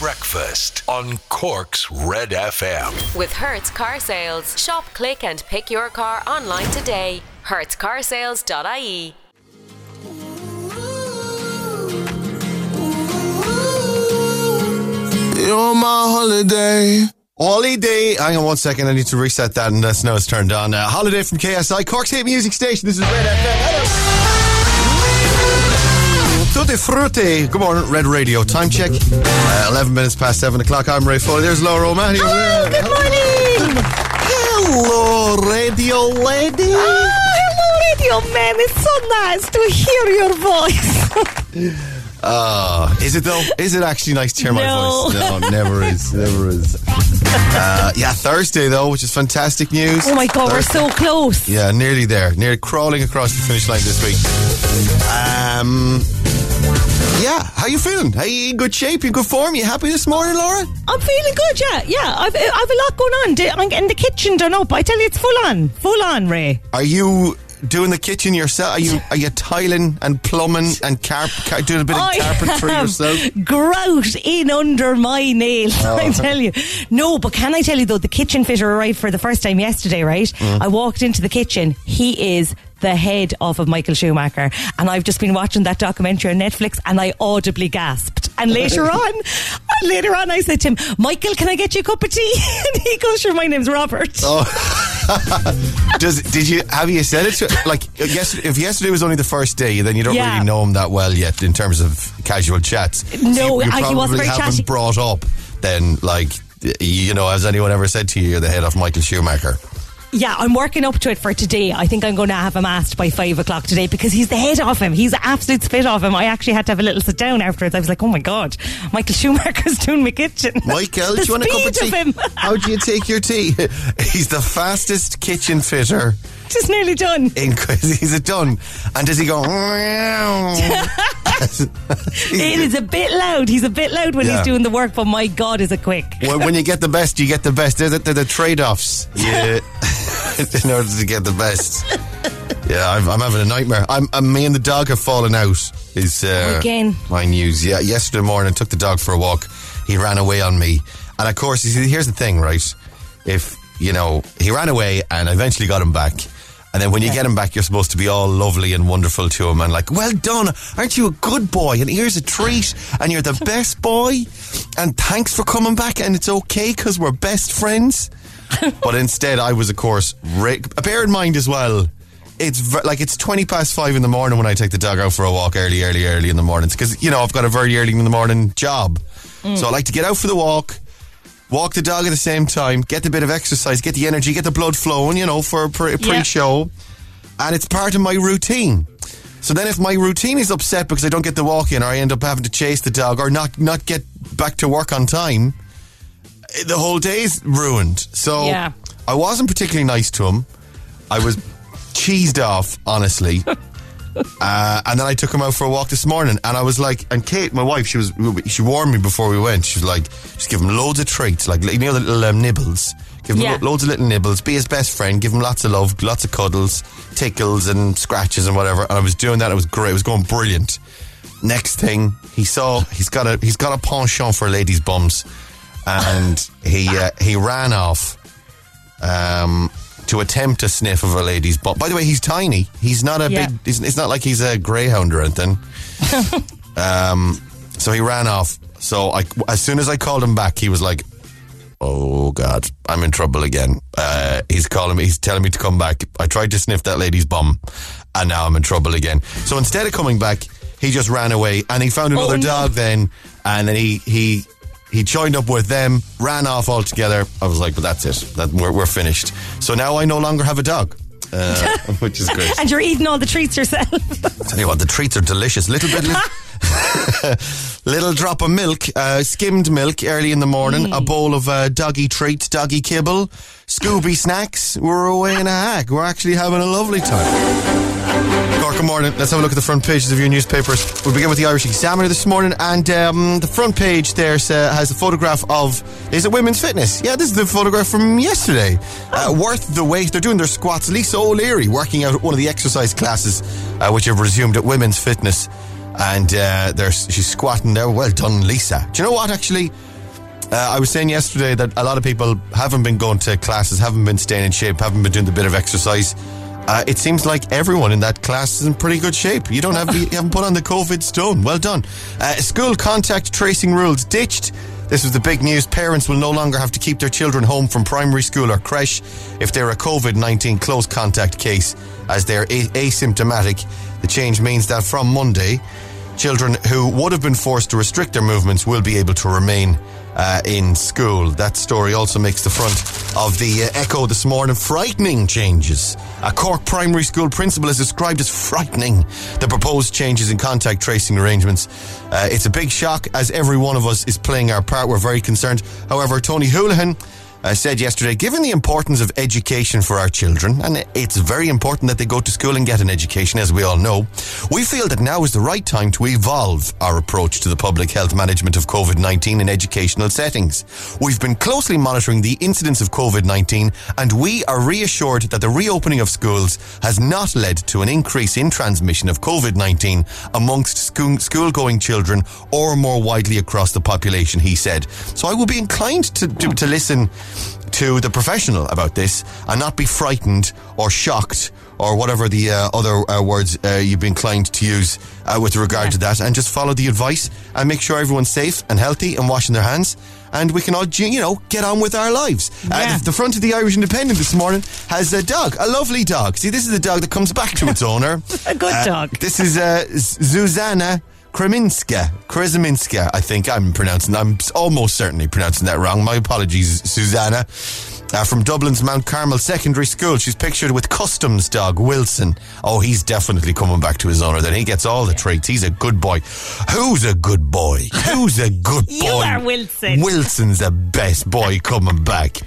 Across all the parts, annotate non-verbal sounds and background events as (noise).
Breakfast on Cork's Red FM. With Hertz Car Sales. Shop, click, and pick your car online today. HertzCarsales.ie. You're my holiday. Holiday. Hang on one second. I need to reset that and let us know it's turned on. Uh, holiday from KSI, Cork's Hit Music Station. This is Red FM. Hello. Tutti frutti. Good morning, Red Radio. Time check. Uh, 11 minutes past 7 o'clock. I'm Ray Foley. There's Laura O'Mahony there. Good morning. Hello, Radio Lady. Oh, hello, radio man. It's so nice to hear your voice. Oh, (laughs) is it though? Is it actually nice to hear my No. voice? No, it never is. Never is. Uh, yeah, Thursday though, which is fantastic news. Oh my God, we're so close. Yeah, nearly there. Nearly crawling across the finish line this week. Um, yeah, how you feeling? Are you in good shape? You in good form? You happy this morning, Laura? I'm feeling good, yeah. Yeah, I've, I've a lot going on. I'm getting the kitchen done up. I tell you, it's full on. Full on, Ray. Are you doing the kitchen yourself? Are you are you tiling and plumbing and carp, car- doing a bit of I carpentry yourself? grout in under my nails, (laughs) Oh. I tell you. No, but can I tell you though, the kitchen fitter arrived for the first time yesterday, right? Mm. I walked into the kitchen. He is the head of Michael Schumacher. And I've just been watching that documentary on Netflix and I audibly gasped. And later (laughs) on, later on I said to him, Michael, can I get you a cup of tea? (laughs) And he goes, sure, my name's Robert. Oh. (laughs) Does did you have you said it to like yes if yesterday was only the first day then you don't Yeah. really know him that well yet in terms of casual chats. No, So you, I- he wasn't very haven't chatty. brought up then like you know has anyone ever said to you you're the head of Michael Schumacher? Yeah, I'm working up to it for today. I think I'm going to have him asked by five o'clock today because he's the head of him. He's the absolute spit of him. I actually had to have a little sit down afterwards. I was like, oh my God, Michael Schumacher's doing my kitchen. (laughs) Michael, do you want a cup of tea? him. How do you take your tea? (laughs) He's the fastest kitchen fitter (laughs) Just nearly done. in he's a done. And does he go (laughs) (laughs) It is a bit loud. He's a bit loud when Yeah. he's doing the work, but my God, is it quick. when, when you get the best, you get the best. They're the, they're the trade-offs. Yeah, in order to get the best. Yeah, I'm, I'm having a nightmare. I'm, i me and the dog have fallen out. Is uh, Oh, again? my news? Yeah, yesterday morning I took the dog for a walk. He ran away on me, and of course, you see, here's the thing, right? If you know, he ran away, and I eventually got him back. And then when you get him back, you're supposed to be all lovely and wonderful to him and like, well done, aren't you a good boy? And here's a treat, and you're the best boy. And thanks for coming back, and it's okay because we're best friends. (laughs) but instead, I was, of course, ra- bear in mind as well. It's ver- like it's twenty past five in the morning when I take the dog out for a walk early, early, early in the mornings because you know I've got a very early in the morning job, mm. so I like to get out for the walk, walk the dog at the same time, get the bit of exercise, get the energy, get the blood flowing, you know, for a pre- pre-show, and it's part of my routine. So then, if my routine is upset because I don't get the walk in, or I end up having to chase the dog, or not not get back to work on time, eh, the whole day's ruined. So Yeah. I wasn't particularly nice to him. I was cheesed off, honestly. (laughs) Uh, and then I took him out for a walk this morning, and I was like, and Kate, my wife, she was, she warned me before we went. She was like, just give him loads of treats, like you know the little um, nibbles. Give him Yeah. lo- loads of little nibbles. Be his best friend. Give him lots of love, lots of cuddles, tickles, and scratches and whatever. And I was doing that. It was great. It was going brilliant. Next thing he saw, he's got a he's got a penchant for ladies' bums, and he uh, he ran off um, to attempt a sniff of a lady's bum. By the way, he's tiny. He's not a Yeah. big. It's, it's not like he's a greyhound or anything. (laughs) um, so he ran off. So I, as soon as I called him back, he was like, "Oh God, I'm in trouble again." Uh, he's calling me. He's telling me to come back. I tried to sniff that lady's bum, and now I'm in trouble again. So instead of coming back, he just ran away, and he found another Oh, no. dog then, and then he he. He joined up with them, ran off altogether. I was like, "But that's it. That we're, we're finished." So now I no longer have a dog, uh, (laughs) which is great. And you're eating all the treats yourself. (laughs) Tell you what, the treats are delicious. Little bit, (laughs) little drop of milk, uh, skimmed milk early in the morning, a bowl of uh, doggy treats, doggy kibble, Scooby snacks. We're away in a hack. We're actually having a lovely time. Good morning. Let's have a look at the front pages of your newspapers. We'll begin with the Irish Examiner this morning, and um, the front page there uh, has a photograph of is it women's fitness? Yeah, this is the photograph from yesterday. Uh, worth the wait. They're doing their squats. Lisa O'Leary working out at one of the exercise classes, uh, which have resumed at women's fitness. and uh, she's squatting there. Well done, Lisa. Do you know what? Actually, uh, I was saying yesterday that a lot of people haven't been going to classes, haven't been staying in shape, haven't been doing the bit of exercise. Uh, it seems like everyone in that class is in pretty good shape. You don't have you haven't put on the COVID stone. Well done. Uh, school contact tracing rules ditched. This was the big news. Parents will no longer have to keep their children home from primary school or creche if they're a COVID 19 close contact case, as they're a- asymptomatic. The change means that from Monday, children who would have been forced to restrict their movements will be able to remain uh, in school. That story also makes the front of the uh, Echo this morning. Frightening changes. A Cork primary school principal has described as frightening the proposed changes in contact tracing arrangements. Uh, it's a big shock as every one of us is playing our part. We're very concerned. However, Tony Holohan uh, said yesterday, given the importance of education for our children, and it's very important that they go to school and get an education, as we all know, we feel that now is the right time to evolve our approach to the public health management of COVID 19 in educational settings. We've been closely monitoring the incidence of COVID 19, and we are reassured that the reopening of schools has not led to an increase in transmission of COVID 19 amongst school going children or more widely across the population, he said. So I will be inclined to, to, to listen to the professional about this and not be frightened or shocked or whatever the uh, other uh, words uh, you've been inclined to use uh, with regard Yeah. to that and just follow the advice and make sure everyone's safe and healthy and washing their hands and we can all you know get on with our lives uh, Yeah. the, the front of the Irish Independent this morning has a dog a lovely dog see this is the dog that comes back to its (laughs) owner A good Uh, dog. this is uh, Z- Zuzana Kreminska. Kreminska, I think I'm pronouncing. I'm almost certainly pronouncing that wrong. My apologies, Susanna. Uh, from Dublin's Mount Carmel Secondary School, she's pictured with customs dog Wilson. Oh, he's definitely coming back to his owner. Then he gets all the traits. He's a good boy. Who's a good boy? Who's a good (laughs) boy? You are Wilson. Wilson's the best boy coming back.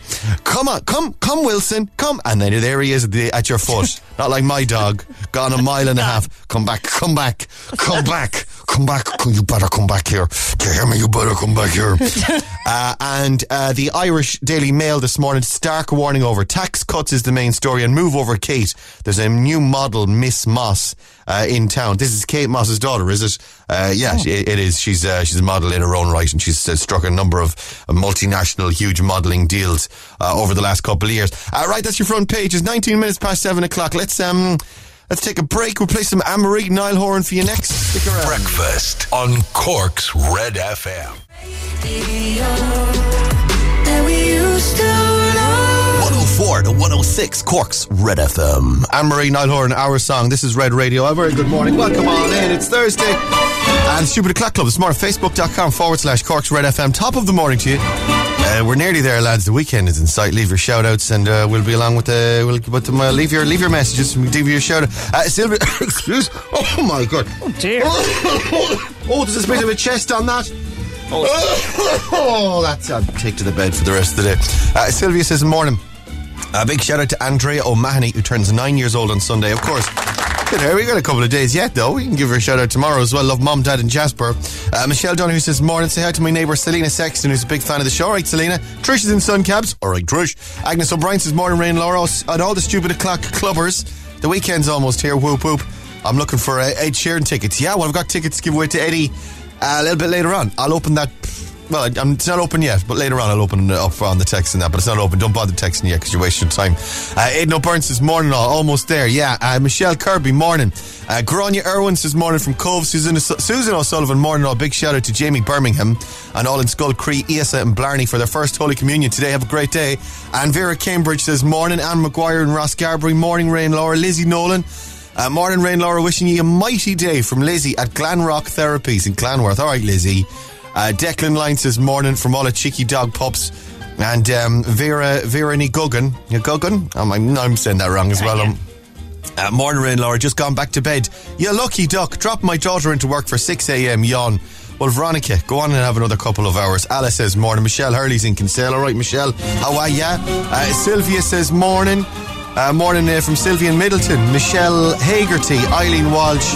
Come on, come, come, Wilson, come. And then there he is at, the, at your foot. (laughs) Not like my dog, gone a mile and a half. Come back, come back, come back, come back. You better come back here. Do you hear me? You better come back here. (laughs) uh, and uh, the Irish Daily Mail this morning, stark warning over tax cuts is the main story. And move over Kate. There's a new model, Miss Moss, uh, in town. This is Kate Moss's daughter, is it? Uh, yeah, she- it is. She's uh, she's a model in her own right, and she's uh, struck a number of uh, multinational, huge modelling deals uh, over the last couple of years. Uh, right, that's your front page. It's 19 minutes past seven o'clock. Let's um. Let's take a break. We'll play some Anne-Marie Niall Horan for you next. Stick around. Breakfast on Cork's Red FM. that we used to 104 to 106 Cork's Red FM. Anne-Marie Niall Horan, our song. This is Red Radio. A very good morning. Welcome on in. It's Thursday. And Stupid O'Clock Club this morning. Facebook.com forward slash Cork's Red FM. Top of the morning to you. Uh, we're nearly there, lads. The weekend is in sight. Leave your shout outs and uh, we'll be along with the. We'll with them, uh, leave your leave your messages and we'll give you your shout out. Uh, Sylvia, (coughs) excuse. Oh my god. Oh dear. (coughs) oh, there's a bit of a chest on that. (coughs) Oh, that's I'll take to the bed for the rest of the day. Uh, Sylvia says, morning. A big shout out to Andrea O'Mahony, who turns nine years old on Sunday. Of course, good here. We got a couple of days yet, though. We can give her a shout out tomorrow as well. Love mom, dad, and Jasper. Uh, Michelle Donoghue says, morning. Say hi to my neighbour Selena Sexton, who's a big fan of the show. All right, Selena. Trish is in sun cabs. All right, Trish. Agnes O'Brien says, morning, Rain Laura. And all the stupid o'clock clubbers. The weekend's almost here. Whoop, whoop. I'm looking for uh, Ed Sheeran tickets. Yeah, well, I've got tickets to give away to Eddie uh, a little bit later on. I'll open that. Well, I- I'm, it's not open yet, but later on I'll open it up on the text and that. But it's not open. Don't bother texting yet because you're wasting time. Uh, Aidan O'Byrne says morning all, almost there. Yeah. Uh, Michelle Kirby morning. Uh, Grania Irwin says morning from Cobh. Susan, Susan O'Sullivan morning all. Big shout out to Jamie Birmingham and all in Skull Cree, Isa and Blarney for their first Holy Communion today. Have a great day. And Vera Cambridge says morning. Anne McGuire and Ross Garbury morning. Rain Laura, Lizzie Nolan. Uh, morning, Rain Laura, wishing you a mighty day from Lizzie at Glanrock Therapies in Glanworth. All right, Lizzie. Uh, Declan Line says morning from all the cheeky dog pups. And um, Vera Vera Guggan. You Guggan? Oh, I'm, I'm saying that wrong as well. Um, uh, morning, Rain Laura. Just gone back to bed. You lucky duck. Dropped my daughter into work for 6 a.m. Yawn. Well, Veronica, go on and have another couple of hours. Alice says morning. Michelle Hurley's in Kinsale. All right, Michelle. How are ya? Uh, Sylvia says morning. Uh, morning uh, from Sylvia in Midleton. Michelle Hagerty. Eileen Walsh.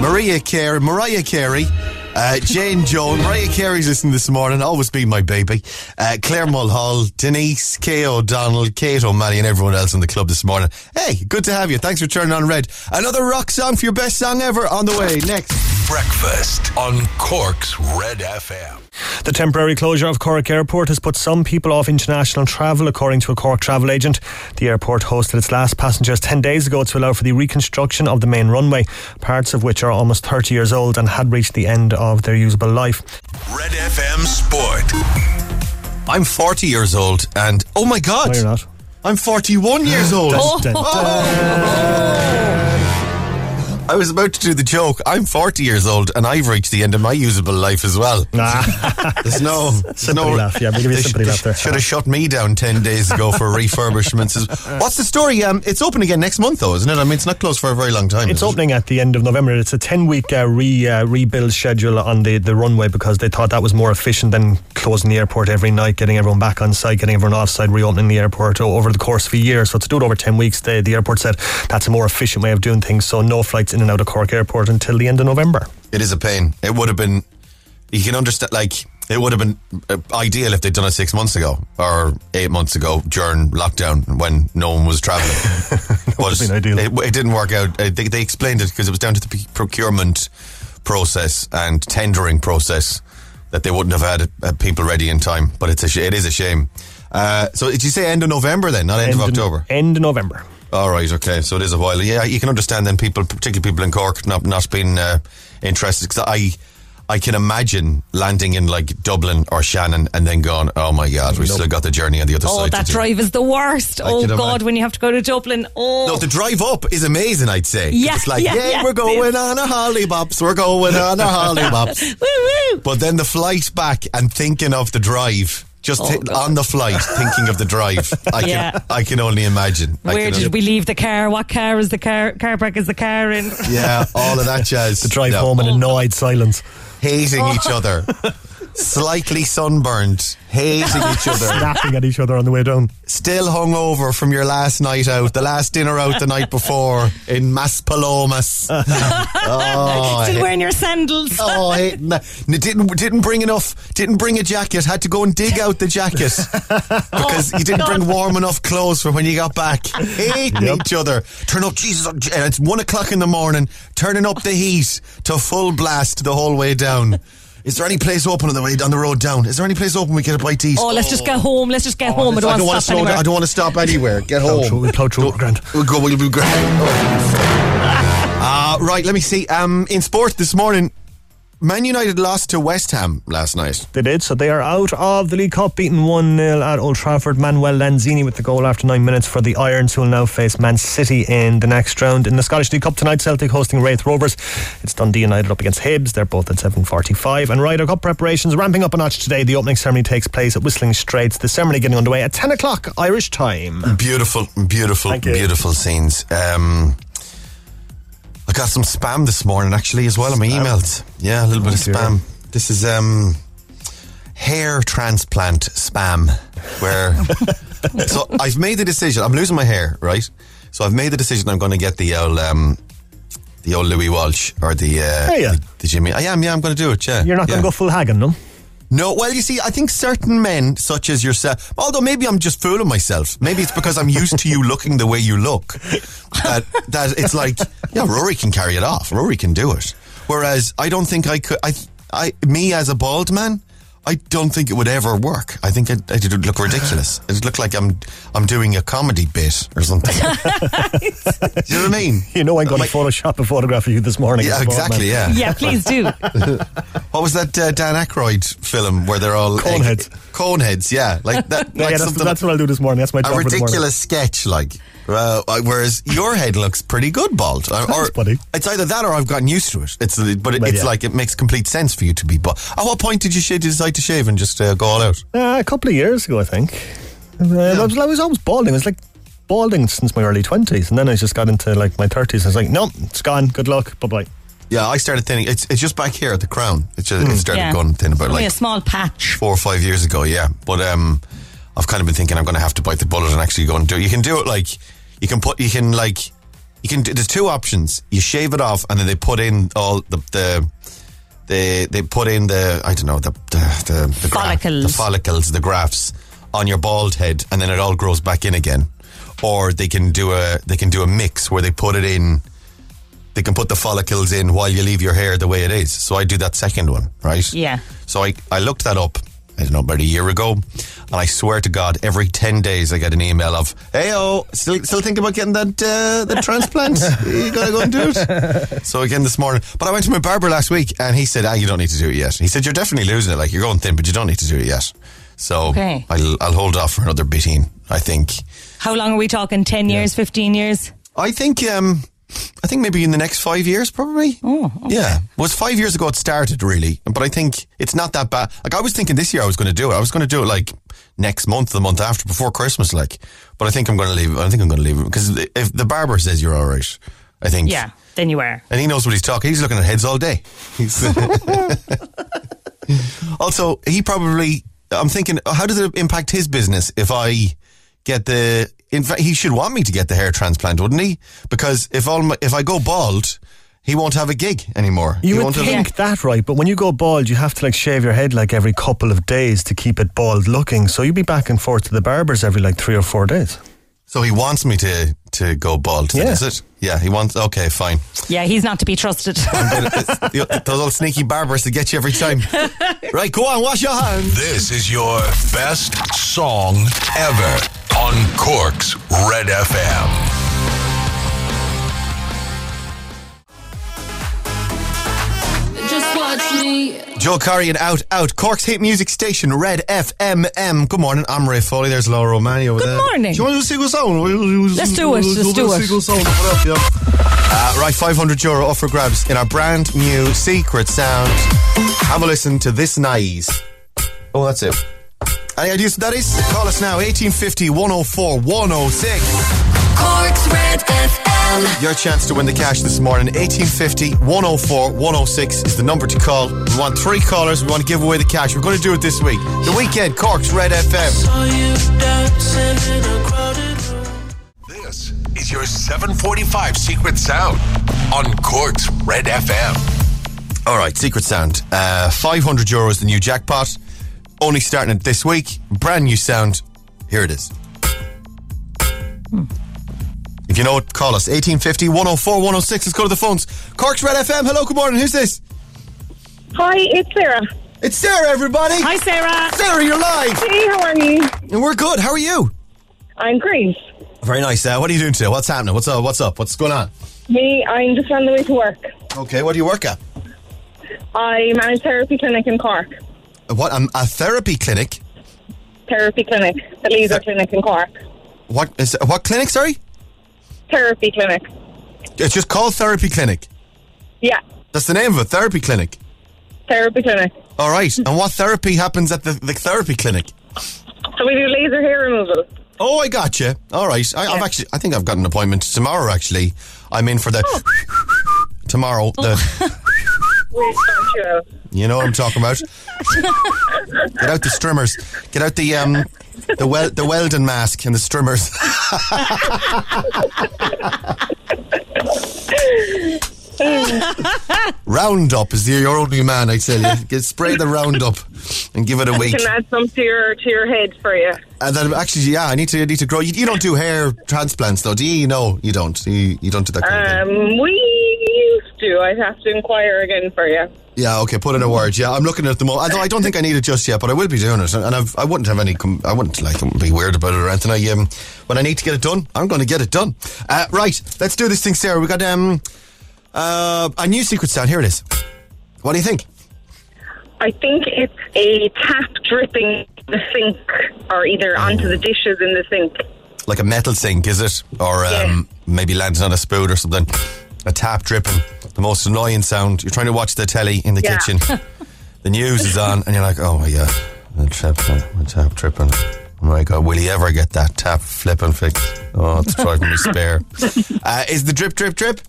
Maria Carey. Mariah Carey. Uh, Jane Joan, Mariah Carey's listening this morning, always be my baby. Uh, Claire Mulhall, Denise, Kay O'Donnell, Kate O'Malley, and everyone else in the club this morning. Hey, good to have you. Thanks for turning on red. Another rock song for your best song ever on the way. Next. Breakfast on Cork's Red FM. The temporary closure of Cork Airport has put some people off international travel, according to a Cork travel agent. The airport hosted its last passengers 10 days ago to allow for the reconstruction of the main runway, parts of which are almost 30 years old and had reached the end of their usable life. Red FM Sport. I'm 40 years old, and oh my God, No, you're not. I'm 41 years old. Dun. Oh. I was about to do the joke. I'm 40 years old, and I've reached the end of my usable life as well. Ah, (laughs) There's no there's no laugh, yeah, we'll give you a sh- laugh there. Should have shut me down 10 days ago for (laughs) refurbishments. What's the story? Um, it's open again next month, though, isn't it? I mean, it's not closed for a very long time. It's is it? opening at the end of November. It's a 10 week uh, re, uh, rebuild schedule on the, the runway because they thought that was more efficient than closing the airport every night, getting everyone back on site, getting everyone off site, reopening the airport over the course of a year. So to do it over 10 weeks, the, the airport said that's a more efficient way of doing things. So no flights in and out of Cork Airport until the end of November. It is a pain. It would have been. You can understand, like it would have been uh, ideal if they'd done it six months ago or eight months ago during lockdown when no one was traveling. (laughs) have been ideal. It, it didn't work out. Uh, They, they explained it because it was down to the procurement process and tendering process that they wouldn't have had uh, people ready in time. But it's a sh- it is a shame. Uh, so did you say end of November then, not end, of October? End of November. All right, okay. So it is a while. Yeah, you can understand then people, particularly people in Cork, not not being uh, interested because I. I can imagine landing in like Dublin or Shannon and then going, oh my God, we've still got the journey on the other Oh, side. to that drive is the worst. I oh God, imagine. when you have to go to Dublin. Oh, No, the drive up is amazing, I'd say. Yeah, It's like, yeah, yeah, yeah, we're it going is. on a hollybops, we're going on a hollybops. (laughs) woo woo. but then the flight back and thinking of the drive, just Oh, thi- God. on the flight, thinking of the drive. I can, Yeah. I can only imagine. Where did only- we leave the car? What car is the car? Car park is the car in? Yeah, all of that (laughs) jazz. The drive No. home in annoyed oh, silence. hating Oh. each other, (laughs) slightly sunburned, hating each other, (laughs) Snapping at each other on the way down. still hungover from your last night out, the last dinner out the night before in Maspalomas. (laughs) oh, I Still wearing your sandals. Oh, I (laughs) hate that. N- didn't didn't bring enough. Didn't bring a jacket. Had to go and dig out the jacket because you didn't bring warm enough clothes for when you got back. Hating each other. Turn up, Jesus, and it's one o'clock in the morning. Turning up the heat to full blast the whole way down. Is there any place open on the way on the road down? Is there any place open we can get a bite to eat? Oh, let's just get home. Let's just get home. I don't, I don't want want to to stop slow down. anywhere. I don't want to stop anywhere. Get home. through, we'll plow through. We're grand. We'll go. We'll be great. (laughs) Uh, right. Let me see. Um, in sport this morning, Man United lost to West Ham last night. They did, so they are out of the League Cup, beaten 1 0 at Old Trafford. Manuel Lanzini with the goal after nine minutes for the Irons, who will now face Man City in the next round. In the Scottish League Cup tonight, Celtic hosting Raith Rovers. It's Dundee United up against Hibs. They're both at 7.45. And Ryder Cup preparations ramping up a notch today. The opening ceremony takes place at Whistling Straits. The ceremony getting underway at 10 o'clock Irish time. Beautiful, beautiful, beautiful scenes. Um, got some spam this morning actually as well on my emails. Yeah, a little bit of dear. spam. This is um, hair transplant spam. Where (laughs) so I've made the decision. I'm losing my hair, right? So I've made the decision. I'm going to get the old um, the old Louis Walsh or the uh, the, the Jimmy. I am. Yeah, I'm going to do it. Yeah, You're not going to go full Hagen, no? No, well, you see, I think certain men, such as yourself, although maybe I'm just fooling myself. Maybe it's because I'm used to you (laughs) looking the way you look. That, that it's like, yeah, Rory can carry it off. Rory can do it. Whereas I don't think I could. I, I, me as a bald man, I don't think it would ever work. I think it, it would look ridiculous. (laughs) It'd look like I'm, I'm doing a comedy bit or something. (laughs) do you know what I mean? You know I'm going My- to Photoshop a photograph of you this morning. Yeah, exactly. man. Yeah. Yeah, please do. What was that uh, Dan Aykroyd film where they're all Coneheads. Coneheads, yeah, like that. (laughs) Yeah, like yeah, that's, that's what I'll do this morning. That's my a job for the ridiculous sketch, like. Uh, whereas your head looks pretty good, bald. Or, or it's either that or I've gotten used to it. It's but it, it's yeah. like it makes complete sense for you to be bald. At what point did you decide to shave and just uh, go all out? Uh, a couple of years ago, I think. Uh, I, was, I was always balding. I was like balding since my early 20s. And then I just got into like my 30s. I was like, no, it's gone. Good luck. Bye bye. Yeah, I started thinning. It's it's just back here at the crown. It just it started Yeah. going thin about Only like a small patch. four or five years ago, yeah. But um, I've kind of been thinking I'm going to have to bite the bullet and actually go and do it. You can do it like you can put you can like you can. do- There's two options. You shave it off, and then they put in all the the. They, they put in the I don't know the the the, the gra- Follicles. the follicles the grafts on your bald head and then it all grows back in again, or they can do a they can do a mix where they put it in they can put the follicles in while you leave your hair the way it is. So I do that second one, right? Yeah. So I, I looked that up, I don't know, about a year ago, and I swear to God, every 10 days I get an email of, hey, oh, still, still thinking about getting that, uh, the transplant? (laughs) you gotta go and do it. So again this morning, but I went to my barber last week, and he said, ah, you don't need to do it yet. He said, you're definitely losing it, like you're going thin, but you don't need to do it yet. So Okay. I'll, I'll hold off for another bitting, I think. How long are we talking? 10 years, 15 years? I think um I think maybe in the next five years, probably. Oh, Yeah. It was five years ago it started, really. But I think it's not that bad. Like, I was thinking this year I was going to do it. I was going to do it, like, next month, the month after, before Christmas, like. But I think I'm going to leave it. I think I'm going to leave it. Because if the barber says you're all right, I think. Yeah, then you are. And he knows what he's talking. He's looking at heads all day. (laughs) Also, he probably. I'm thinking, how does it impact his business if I get the? In fact, he should want me to get the hair transplant, wouldn't he? Because if all my, if I go bald, he won't have a gig anymore. You he would won't have- think that, right? But when you go bald, you have to like shave your head like every couple of days to keep it bald looking. So you'd be back and forth to the barbers every like three or four days. So he wants me to to go bald. then, Yeah. Is it? Yeah. He wants. Okay, fine. Yeah, he's not to be trusted. (laughs) Uh, the- Those old sneaky barbers to get you every time. (laughs) right. Go on. Wash your hands. This is your best song ever on Cork's Red FM. Just watch me. Joel Corry and Out Out, Cork's hit music station, Red FMM. Good morning, I'm Ray Foley. There's Laura O'Mahony over Good there. morning. Do you want to do a single song? Let's do it, let's do it. Single song. What up, yeah? Uh, right, 500 euro off for grabs in our brand new Secret Sound. Have a listen to this nice. Oh, that's it. Any ideas what that is? Call us now, 1850 104 106. Cork's Red FM. Your chance to win the cash this morning. 1850 104 106 is the number to call. We want three callers. We want to give away the cash. We're going to do it this week. The weekend, Cork's Red FM. This is your 745 Secret Sound on Cork's Red FM. All right, Secret Sound. Uh, 500 euros, the new jackpot. Only starting it this week. Brand new sound. Here it is. If you know it, call us. 1850 104 106. Let's go to the phones. Cork's Red FM. Hello, good morning. Who's this? Hi, it's Sarah. It's Sarah, everybody. Hi, Sarah. Sarah, you're live. Hey, how are you? And we're good. How are you? I'm great. Very nice. Uh, what are you doing today? What's happening? What's up? What's up? What's going on? Me, I'm just on the way to work. Okay, what do you work at? I manage therapy clinic in Cork. What? Um, a therapy clinic? Therapy clinic, the laser clinic in Cork. What is what clinic? Sorry, Therapy clinic. it's just called therapy clinic. Yeah, That's the name of it, therapy clinic. therapy clinic. All right. and what therapy happens at the, the therapy clinic? So we do laser hair removal. Oh, I got you. All right. I, I've Yeah. actually, I think I've got an appointment tomorrow. Actually, I'm in for the (laughs) tomorrow. The (laughs) Wait, don't you? you know what I'm talking about. (laughs) (laughs) Get out the strimmers. Get out the um the wel- the Weldon mask and the strimmers. (laughs) Roundup is the, your only man, I tell you. Get spray the Roundup and give it a I week. can add some to your to your head for you. And then actually, yeah, I need to I need to grow. You, you don't do hair transplants, though, do you? No, you don't. You, you don't do that kind of thing. Um, we to. I'd have to inquire again for you. Yeah, okay. Put in a word. Yeah, I'm looking at the moment. I don't think I need it just yet, but I will be doing it, and I've, I wouldn't have any. Com- I wouldn't like be weird about it or anything. I um, when I need to get it done, I'm going to get it done. Uh, right, let's do this thing, Sarah. We got um, uh, a new secret sound. Here it is. What do you think? I think it's a tap dripping the sink or either onto the dishes in the sink. Like a metal sink, is it? Or um, maybe landing on a spoon or something. A tap dripping. The most annoying sound. You're trying to watch the telly in the Yeah. kitchen. (laughs) the news is on, and you're like, oh my god, the tap, the tap dripping. Oh my god, will he ever get that tap flipping fixed? Oh, it's driving me spare. (laughs) Uh, is the drip, drip, drip?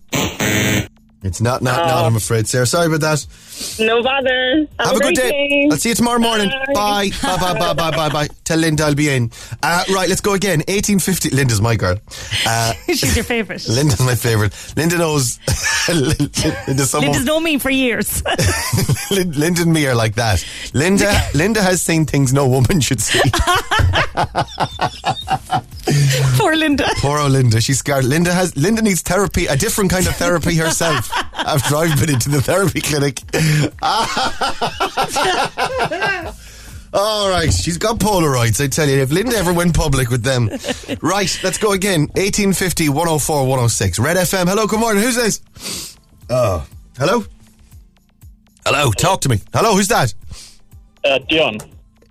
It's not, not, not. I'm afraid, Sarah. Sorry about that. No bother. Have, Have a good great day. I'll see you tomorrow morning. Bye. Bye. Bye, bye, bye, bye, bye, bye. (laughs) Tell Linda I'll be in. Uh, right, let's go again. 1850. Linda's my girl. Uh, (laughs) She's your favourite. (laughs) Linda's my favourite. Linda knows. Linda, someone, Linda's known me for years. Linda and me are like that. Linda, Linda has seen things no woman should see. (laughs) Poor Linda. Poor old Linda. She's scared. Linda has Linda needs therapy, a different kind of therapy herself. after (laughs) I've been into the therapy clinic. (laughs) All right, she's got Polaroids. I tell you, if Linda ever went public with them, right? Let's go again. 1850 104 106 Red FM. Hello, good morning. Who's this? Oh, hello. Hello, talk to me. Hello, who's that? Uh, Dion,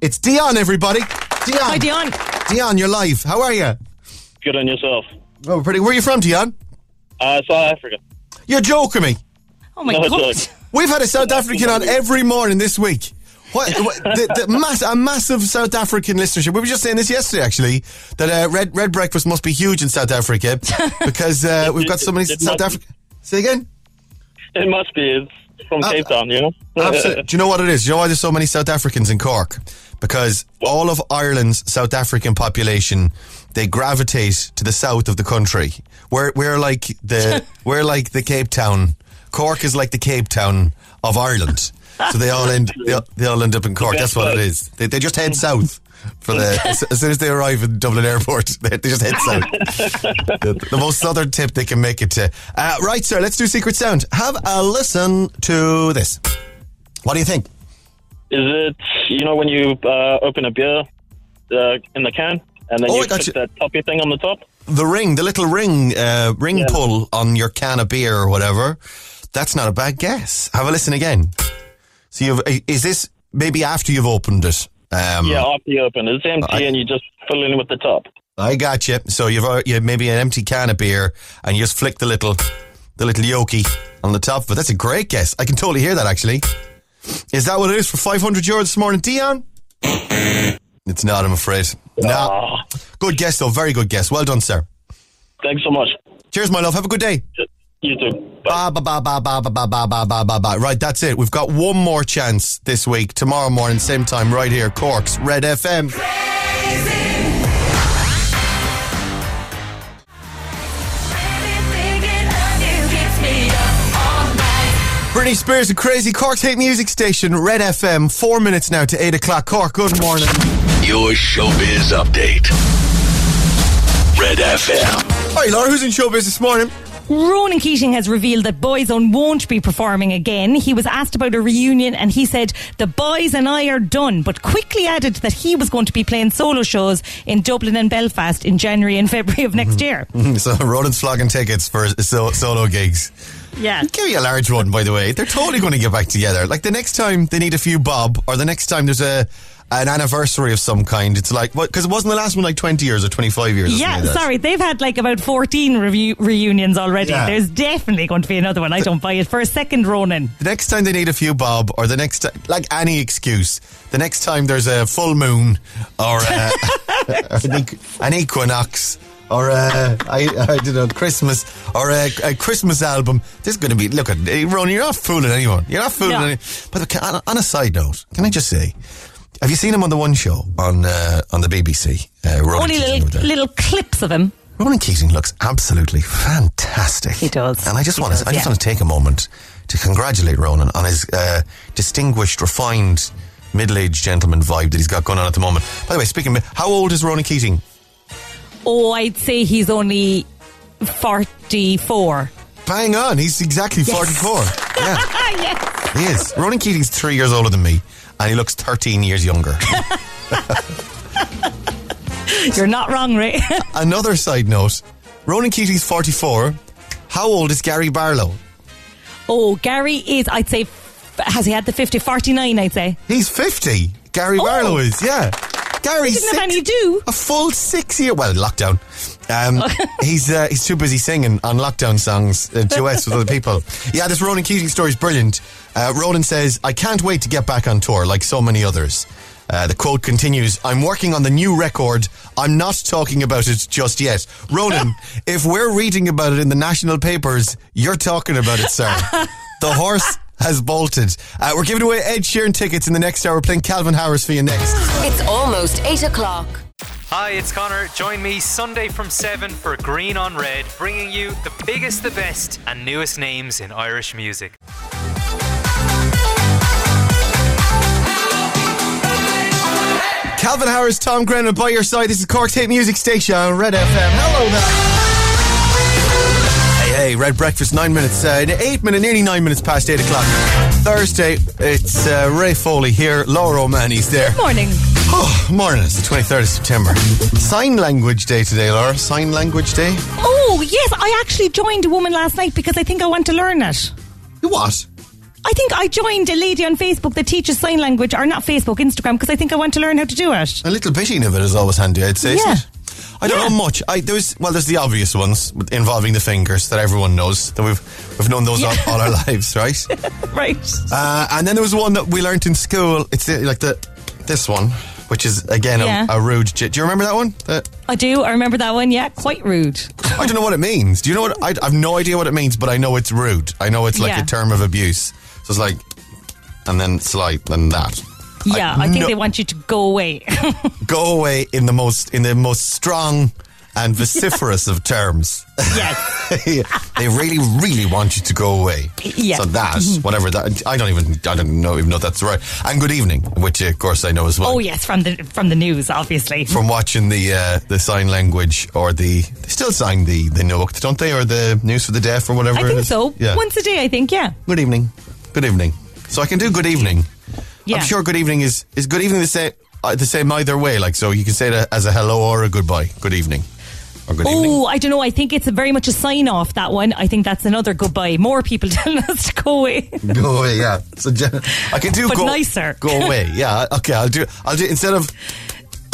It's Dion, everybody. Dion. Hi, Dion. Dion, you're live. How are you? good on yourself. Oh, pretty. Where are you from, Dion? Uh, South Africa. You're joking me. Oh my No, god. joke. We've had a South African on every morning this week. What, (laughs) what the, the mass, a massive South African listenership. We were just saying this yesterday, actually, that uh, red red breakfast must be huge in South Africa (laughs) because uh, we've got so many It South must- African. Say again. It must be. It's from Uh, Cape Town, you know? Absolutely. Do you know what it is? Do you know why there's so many South Africans in Cork? Because all of Ireland's South African population, they gravitate to the south of the country. We're we're like the (laughs) we're like the Cape Town. Cork is like the Cape Town of Ireland. So they all end they, all- they all end up in Cork. That's what it is. They, they just head south for the as, as soon as they arrive in Dublin Airport. They, (laughs) they just head south. the, the most southern tip they can make it to. Uh, right, sir. Let's do secret sound. Have a listen to this. What do you think? Is it, you know, when you uh, open a beer uh, in the can and then Oh, you put you. that toppy thing on the top? The ring, the little ring, uh, ring Yeah. pull on your can of beer or whatever. That's not a bad guess. Have a listen again. So you've, is this maybe after you've opened it? Um, Yeah, after you open it. It's empty I- and you just fill it in with the top. I got you. So you've uh, you maybe an empty can of beer and you just flick the little the little yoki on the top. But that's a great guess. I can totally hear that actually. Is that what it is for 500 euros this morning, Dion? It's not, I'm afraid. No. Ah, Good guess though. Very good guess. Well done, sir. thanks so much. Cheers, my love. Have a good day. You too. Bye. Ba ba ba ba ba ba ba ba ba ba ba. Right, that's it. We've got one more chance this week. Tomorrow morning, same time, right here, Cork's Red FM. Britney Spears, the crazy Cork's hate music station, Red FM. Four minutes now to eight o'clock. Cork, good morning. Your showbiz update. Red FM. Hi, Laura. Who's in showbiz this morning? Ronan Keating has revealed that Boyzone won't be performing again. He was asked about a reunion and he said, The boys and I are done, but quickly added that he was going to be playing solo shows in Dublin and Belfast in January and (laughs) February of next year. (laughs) Mm-hmm. So, Ronan's flogging tickets for so- solo gigs. Yeah. Give me a large one, by the way. They're totally going to get back together. Like the next time they need a few bob, or the next time there's a an anniversary of some kind. It's like what? Because it wasn't the last one like twenty years or twenty five years. Yeah, like sorry, they've had like about 14 review- reunions already. Yeah. There's definitely going to be another one. I don't buy it. For a second Ronan. The next time they need a few bob, or the next like any excuse. The next time there's a full moon, or uh, (laughs) (laughs) an, an equinox. Or uh, I, I don't know Christmas or a, a Christmas album. This is going to be look at Ron. You're not fooling anyone. You're not fooling. No. Any, but on a side note, can I just say, have you seen him on the One Show on uh, on the BBC? Uh, Ronan Only Keating little, little clips of him. Ronan Keating looks absolutely fantastic. He does. And I just He want does, to, I just yeah. want to take a moment to congratulate Ronan on his uh, distinguished, refined, middle-aged gentleman vibe that he's got going on at the moment. By the way, speaking, of, how old is Ronan Keating? Oh, I'd say he's only 44. Bang on, he's exactly forty-four. (laughs) Yeah, Ah, yes. he is. Ronan Keating's three years older than me, and he looks thirteen years younger. (laughs) You're not wrong, Ray. (laughs) Another side note: Ronan Keating's forty-four. How old is Gary Barlow? oh, Gary is, I'd say, has he had the 50? 49, I'd say. He's 50. Gary Oh. Barlow is, yeah. Gary's Didn't have any do. A full six year, well, lockdown. Um, (laughs) he's uh, he's too busy singing on lockdown songs, uh, duets with other people. Yeah, this Ronan Keating story is brilliant. Uh, Ronan says, I can't wait to get back on tour like so many others. Uh, the quote continues, I'm working on the new record. I'm not talking about it just yet. Ronan, (laughs) if we're reading about it in the national papers, you're talking about it, sir. (laughs) The horse has bolted. Uh, we're giving away Ed Sheeran tickets in the next hour. We're playing Calvin Harris for you next. It's almost 8 o'clock. Hi, it's Connor. Join me Sunday from 7 for Green on Red, bringing you the biggest, the best, and newest names in Irish music. Calvin Harris, Tom Grennan by your side. This is Cork's Hit Music Station, Red FM. Hello there. Hey, hey, Red Breakfast, nine minutes, uh, eight minutes, nearly nine minutes past eight o'clock. Thursday, it's uh, Ray Foley here, Laura O'Mahony's there. Morning. Oh, morning, it's the 23rd of September. Sign Language Day today, Laura. Sign Language Day. Oh, yes, I actually joined a woman last night because I think I want to learn it. What? I think I joined a lady on Facebook that teaches sign language, or not Facebook, Instagram, because I think I want to learn how to do it. A little bit of it is always handy, I'd say. isn't Yeah. it? I don't Yeah. know much. I there's well, there's the obvious ones involving the fingers that everyone knows that we've we've known those all, all our lives, right? (laughs) Right. Uh, and then there was one that we learnt in school. It's the, like the this one, which is again Yeah. a, a rude. j- Do you remember that one? The- I do. I remember that one. Yeah, quite rude. I don't know what it means. Do you know what? I, I've no idea what it means, but I know it's rude. I know it's like Yeah. a term of abuse. So it's like, and then slight, and that. Yeah, I, think no- they want you to go away. (laughs) Go away in the most in the most strong and vociferous of terms. yes. (laughs) they really, really want you to go away. Yeah. So that, whatever that, I don't even, I don't know even know if that's right. And good evening, which of course I know as well. Oh yes, from the from the news, obviously. From watching the uh, the sign language or the they still sign the the note, don't they, or the news for the deaf or whatever. I think so. Yeah. Once a day, I think. Yeah. Good evening. Good evening. So I can do good evening. Yeah. I'm sure good evening is is good evening the same uh, the same either way. Like so, you can say it as a hello or a goodbye. Good evening. Good. Oh, I don't know. I think it's a very much a sign off. That one. I think that's another goodbye. More people (laughs) telling us to go away. Go away, yeah. So I can do But go nicer. Go away, (laughs) yeah. Okay, I'll do. I'll do instead of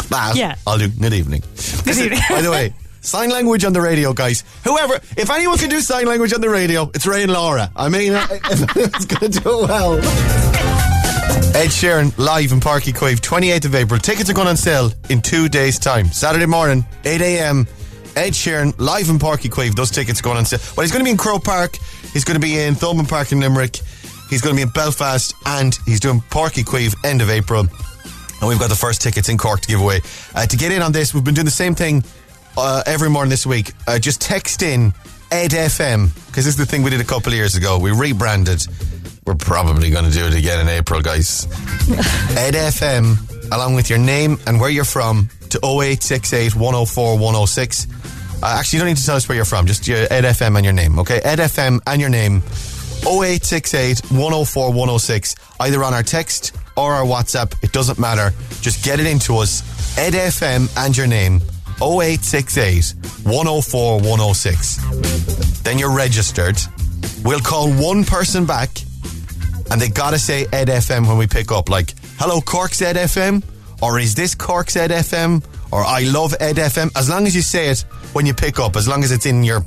that. Yeah. I'll do good evening. Is- evening. by the way, (laughs) sign language on the radio, guys. Whoever, if anyone can do sign language on the radio, it's Ray and Laura. I mean, it's going to do well. Ed Sheeran live in Páirc Uí Chaoimh, 28th of April. Tickets are going on sale in two days' time. Saturday morning, 8 a.m. Ed Sheeran live in Páirc Uí Chaoimh. Those tickets going on sale. Well, he's going to be in Croke Park. He's going to be in Thomond Park in Limerick. He's going to be in Belfast, and he's doing Páirc Uí Chaoimh end of April. And we've got the first tickets in Cork to give away. Uh, to get in on this, we've been doing the same thing uh, every morning this week. Uh, just text in Ed FM because this is the thing we did a couple of years ago. We rebranded. We're probably going to do it again in April, guys. (laughs) Ed FM, along with your name and where you're from, to 0868 104 106. Uh, actually, you don't need to tell us where you're from. Just your Ed FM and your name, okay? Ed FM and your name. 0868 104 106. Either on our text or our WhatsApp. It doesn't matter. Just get it into us. Ed FM and your name. 0868 104 106. Then you're registered. We'll call one person back and they gotta say Ed FM when we pick up. Like, hello, Cork's Ed FM, or is this Cork's Ed FM, or I love Ed FM. As long as you say it when you pick up, as long as it's in your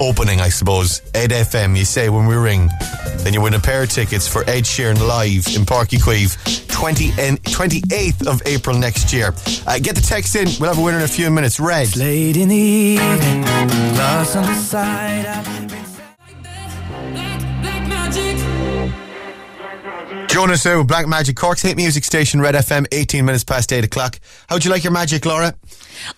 opening, I suppose. Ed FM, you say when we ring, then you win a pair of tickets for Ed Sheeran live in Páirc Uí Chaoimh, 20 and 28th of April next year. Uh, get the text in. We'll have a winner in a few minutes. Red. Late in the evening, on the side. Black magic. Jonasu, Black Magic, Cork's hit music station, Red FM, 18 minutes past 8 o'clock. How'd you like your magic, Laura?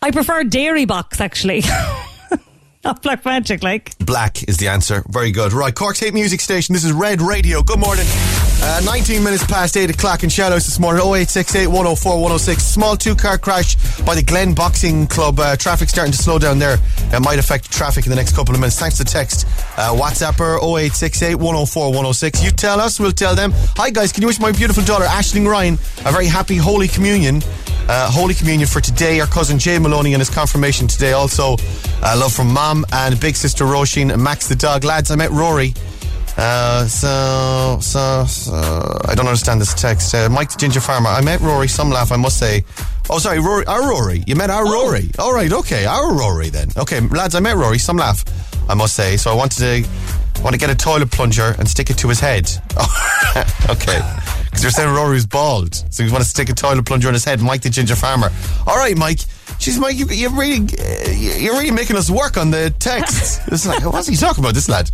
I prefer Dairy Box actually. (laughs) Not Black Magic, like. Black is the answer. Very good. Right, Cork's hit music station. This is Red Radio. Good morning. Uh, 19 minutes past 8 o'clock in Shadows this morning. 0868 104 106. Small two car crash by the Glen Boxing Club. Uh, traffic starting to slow down there. It might affect traffic in the next couple of minutes. Thanks to text. Uh, WhatsApper 0868 104 106. You tell us, we'll tell them. Hi guys, can you wish my beautiful daughter Ashling Ryan a very happy Holy Communion? Uh, Holy Communion for today. Our cousin Jay Maloney and his confirmation today. Also, uh, love from mom and big sister Roisin and Max the dog. Lads, I met Rory. Uh, so, so, so, I don't understand this text. Uh, Mike the Ginger Farmer. I met Rory. Some laugh, I must say. Oh, sorry, Rory. Our Rory. You met our Rory. All right, okay, our Rory then. Okay, lads, I met Rory. Some laugh, I must say. So I wanted to want to get a toilet plunger and stick it to his head. (laughs) okay. Because you're saying Rory was bald, so you want to stick a toilet plunger on his head. Mike the Ginger Farmer. All right, Mike. She's Mike. You, you're really, uh, you're really making us work on the texts. (laughs) it's like, what's he talking about? This lad.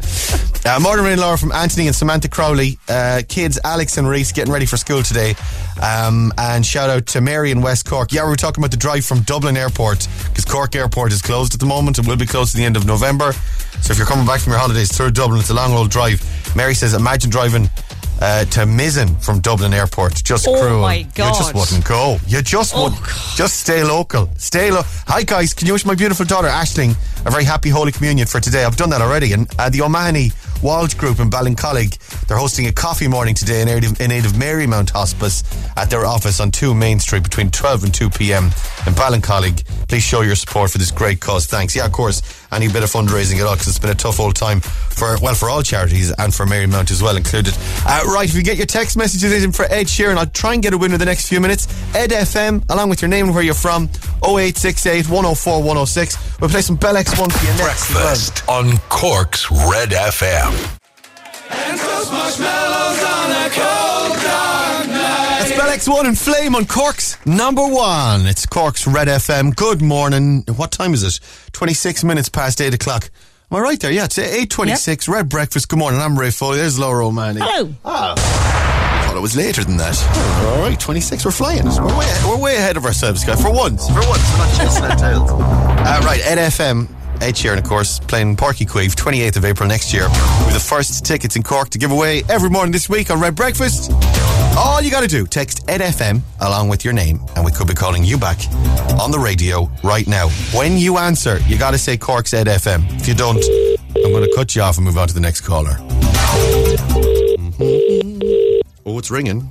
Uh, Morning Rain Laura from Anthony and Samantha Crowley. Uh, kids Alex and Reese getting ready for school today. Um, and shout out to Mary in West Cork. Yeah, we were talking about the drive from Dublin Airport because Cork Airport is closed at the moment. It will be closed to the end of November. So if you're coming back from your holidays through Dublin, it's a long old drive. Mary says, imagine driving uh, to Mizen from Dublin Airport. Just Oh cruel. my You just God. wouldn't go. You just Oh, would. Just stay local. Stay local. Hi guys, can you wish my beautiful daughter Ashling a very happy Holy Communion for today? I've done that already. And uh, the O'Mahony Walsh Group in Ballincollig, they're hosting a coffee morning today in aid of, in aid of Marymount Hospice at their office on 2 Main Street between 12 and 2 p.m. in Ballincollig. Please show your support for this great cause. Thanks. Yeah, of course, any bit of fundraising at all because it's been a tough old time for, well, for all charities and for Marymount as well included. Uh, right, if you get your text messages in for Ed Sheeran, I'll try and get a winner the next few minutes. Ed FM, along with your name and where you're from, 0868 104 106. We'll play some Bell X1 for you next. Breakfast on Cork's Red FM. That's Bell X1 and Flame on Cork's number one. It's Cork's Red FM. Good morning. What time is it? 26 minutes past 8 o'clock. Am I right there? Yeah, it's 8.26. Red Breakfast. Good morning. I'm Ray Foley. There's Laura O'Mahony. Hello. I thought it was later than that. Oh, all right, 26. We're flying. We're way, we're way ahead of ourselves, guys. For once. For once. We're not chasing our tails. Uh, right, Ed FM. Ed Sheeran, of course, playing Páirc Uí Chaoimh 28th of April next year. With the first tickets in Cork to give away every morning this week on Red Breakfast. All you got to do, text Ed FM along with your name, and we could be calling you back on the radio right now. When you answer, you got to say Cork's Ed FM. If you don't, I'm going to cut you off and move on to the next caller. Mhm. Oh, it's ringing.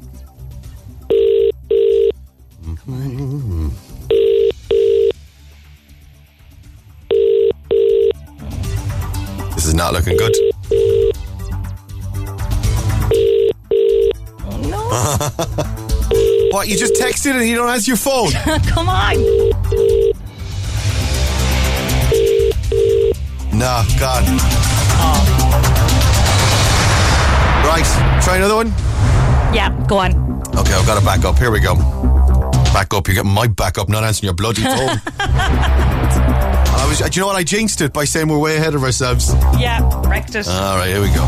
Not looking good. (laughs) what, you just texted and you don't answer your phone? (laughs) Come on. no, God. Right, try another one. Yeah, go on. Okay, I've got to back up. Here we go. Back up. You're getting my back up, not answering your bloody phone. (laughs) I was, do you know what? I jinxed it by saying we're way ahead of ourselves. Yeah, wrecked it. All right, here we go.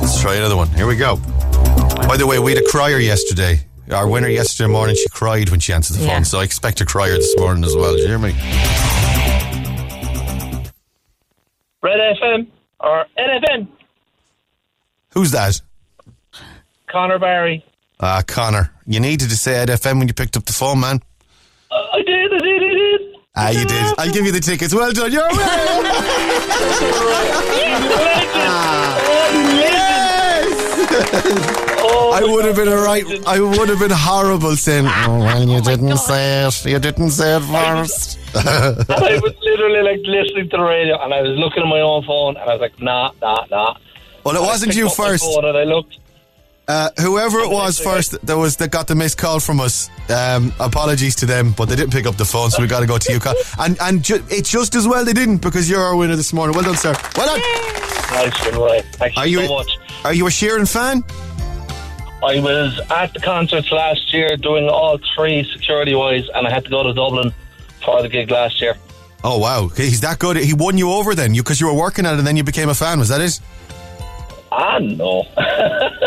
Let's try another one. Here we go. By the way, we had a crier yesterday. Our winner yesterday morning, she cried when she answered the Yeah. phone, so I expect a crier this morning as well. Do you hear me? Red FM or NFM. Who's that? Connor Barry. Ah, Connor. You needed to say Ed FM when you picked up the phone, man. I did, I did, I did. Ah, you did. I'll give you the tickets. Well done. You're winner. yes. Oh, I would have been a right. I would have been horrible saying, "Oh well, you didn't say it. You didn't say it first. I was literally like listening to the radio and I was looking at my own phone and I was like, nah, nah, nah. well, it wasn't I you picked up my first. And I looked. Uh, whoever it was first that was that got the missed call from us. Um, apologies to them, but they didn't pick up the phone, so we got to go to you. Con. And and ju- it's just as well they didn't because you're our winner this morning. Well done, sir. Well done. Nice one, right. Thank you Are you so much. are you a Sheeran fan? I was at the concerts last year doing all three security wise and I had to go to Dublin for the gig last year. Oh wow, he's that good. He won you over then, you because you were working at it, and then you became a fan. Was that it? Ah, no. (laughs)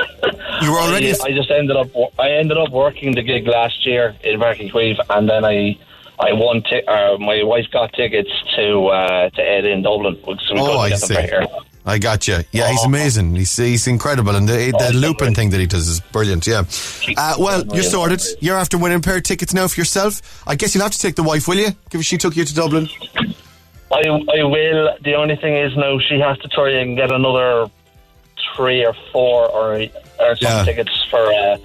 You were already. I, I just ended up I ended up working the gig last year in Barking and then I I won ti- uh, my wife got tickets to uh, to Ed in Dublin so we Oh, I see. I got you. Yeah, he's amazing. He's he's incredible, and the, the looping thing that he does is brilliant. Yeah. Uh, well, you're sorted. You're after winning a pair of tickets now for yourself. I guess you'll have to take the wife, will you? Give she took you to Dublin. I I will. The only thing is now she has to try and get another three or four or or some Yeah. tickets for uh,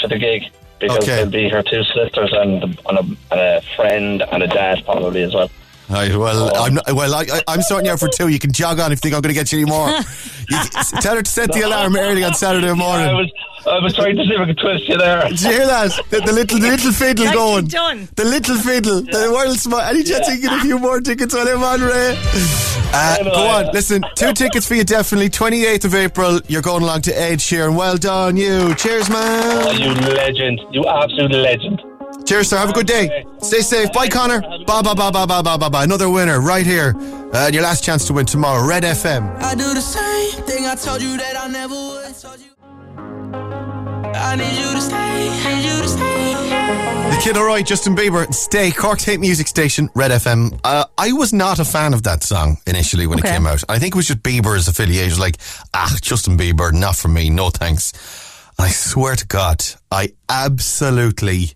for the gig because Okay. there'll be her two sisters and, and, a, and a friend and a dad probably as well. Right, well, I'm not, well. I, I, I'm sorting you out for two. You can jog on if you think I'm going to get you any more. (laughs) You, tell her to set the alarm early on Saturday morning. I was I was trying to see if I could twist you there. (laughs) Did you hear that? The, the little, the little fiddle Nicely going. done. The little fiddle. The world smile. Any chance you can get a few more tickets on him, on Ray? (laughs) Uh, know, go on. Listen, two tickets for you definitely. 28th of April. You're going along to Ed Sheeran. Well done, you. Cheers, Oh, man. you legend! You absolute legend! Cheers, sir. Have a good day. Stay safe. Bye, Connor. Bye, bye, bye, bye, bye, bye, bye, bye. Another winner right here. Uh, and your last chance to win tomorrow. Red FM. I do the same thing I told you that I never would. Told you. I need you to stay, need you to stay. The Kid LAROI, Justin Bieber, Stay, Cork's hate music station, Red FM. Uh, I was not a fan of that song initially when it came out. I think it was just Bieber's affiliation, like, ah, Justin Bieber, not for me, no thanks. And I swear to God, I absolutely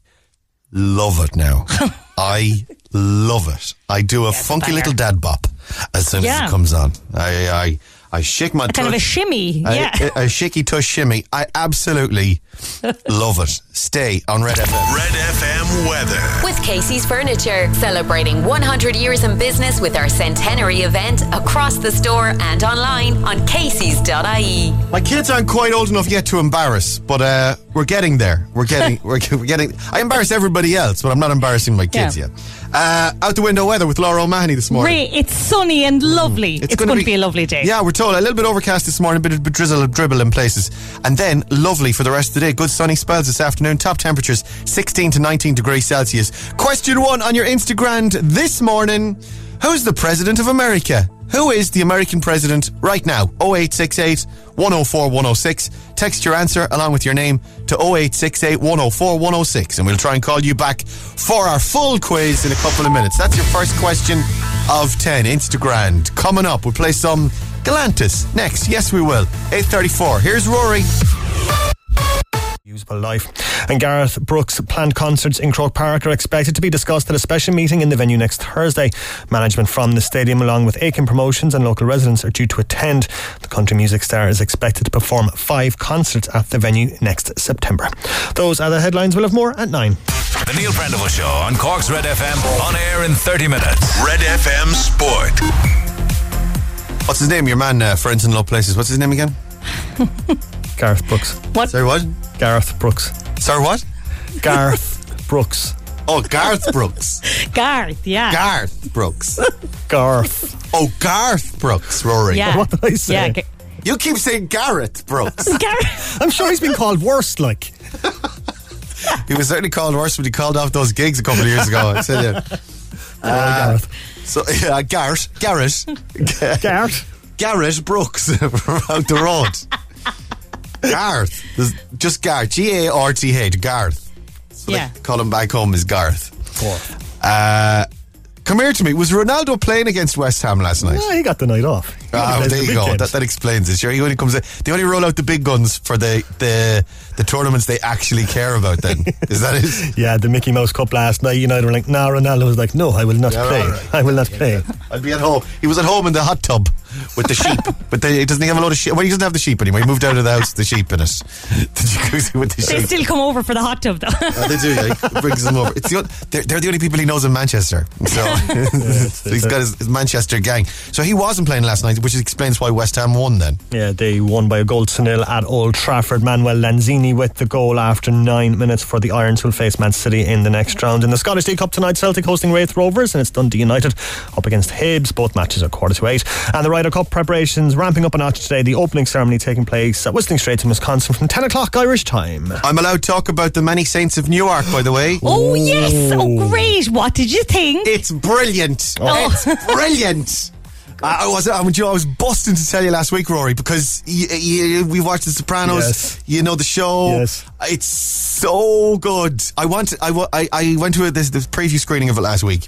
love it now. (laughs) I love it. I do a funky banger. little dad bop as soon as it comes on. I I, I shake my A kind of a tush. shimmy. A- yeah. a, a shaky tush shimmy. I absolutely (laughs) love it. Stay on Red FM. Red FM weather. With Casey's Furniture, celebrating 100 years in business with our centenary event across the store and online on Casey's.ie. My kids aren't quite old enough yet to embarrass, but uh, we're getting there. We're getting, (laughs) we're, we're getting. I embarrass everybody else, but I'm not embarrassing my kids Yeah. yet. Uh, out the window weather with Laura O'Mahony this morning. Ray, it's sunny and lovely. It's, gonna going to be a lovely day. Yeah, we're told a little bit overcast this morning, a bit of drizzle and dribble in places, and then lovely for the rest of the day. Good sunny spells this afternoon. Top temperatures 16 to 19 degrees Celsius. Question one on your Instagram this morning: Who's the president of America? Who is the American president right now? 0868 104 106. Text your answer along with your name to 0868 104 106, and we'll try and call you back for our full quiz in a couple of minutes. That's your first question of 10. Instagram. Coming up, we'll play some Galantis next. Yes, we will. 834. Here's Rory. Usable life. And Gareth Brooks' planned concerts in Croke Park are expected to be discussed at a special meeting in the venue next Thursday. Management from the stadium, along with Aiken Promotions and local residents, are due to attend. The country music star is expected to perform five concerts at the venue next September. Those are the headlines. We'll have more at nine. The Neil Prendeville Show on Cork's Red FM. On air in 30 minutes. Red FM Sport. What's his name? Your man, uh, Friends in Low Places. What's his name again? (laughs) Gareth Brooks. What? Sorry, what? Gareth Brooks. Sorry, what? Garth Brooks. Oh, Garth Brooks. Garth, yeah. Garth Brooks. Garth. Oh, Garth Brooks, Rory. yeah. What did I say? Yeah, Ga- You keep saying Gareth Brooks. (laughs) Gareth. I'm sure he's been called worse, like. he was certainly called worse when he called off those gigs a couple of years ago. I tell you. Uh, Gareth. So, yeah, Garrett. Garrett. Gareth. Garrett Brooks (laughs) out the road. Garth. There's just Garth. G A R T H. Garth. So Yeah. they call him back home is Garth. Uh, come here to me. Was Ronaldo playing against West Ham last night? Yeah, he got the night off. He Ah, plays there the you go. That, that explains it. Sure, he only comes. They only roll out the big guns for the the the tournaments they actually care about. Then (laughs) is that it? Yeah, the Mickey Mouse Cup last night. United were like, "Nah." Ronaldo was like, "No, I will not Yeah, play. all right. I will not play." I'll be at home. He was at home in the hot tub with the sheep. (laughs) but the, doesn't he have a lot of sheep? Well, he doesn't have the sheep anymore. He moved out of the house, the sheep in it. The jacuzzi with the They sheep. still come over for the hot tub, though. (laughs) Oh, they do. Yeah. He brings them over. It's the, they're, they're the only people he knows in Manchester. So, so he's got his, his Manchester gang. So he wasn't playing last night, which explains why West Ham won. Then Yeah, they won by a goal to nil at Old Trafford. Manuel Lanzini with the goal after nine minutes for the Irons, who'll face Man City in the next round. In the Scottish League Cup tonight, Celtic hosting Raith Rovers, and it's Dundee United up against Hibs. Both matches are quarter to eight. And the Ryder Cup preparations ramping up a notch today. The opening ceremony taking place at Whistling Straits in Wisconsin from 10 o'clock Irish time. I'm allowed to talk about the many saints of Newark. By the way, oh, yes. Oh, great. What did you think? It's brilliant. Oh. It's brilliant. I I was, I, was- I was busting to tell you last week, Rory, because y y we watched The Sopranos. Yes. You know the show. Yes. It's so good. I want. I, I, I went to a, this, this preview screening of it last week,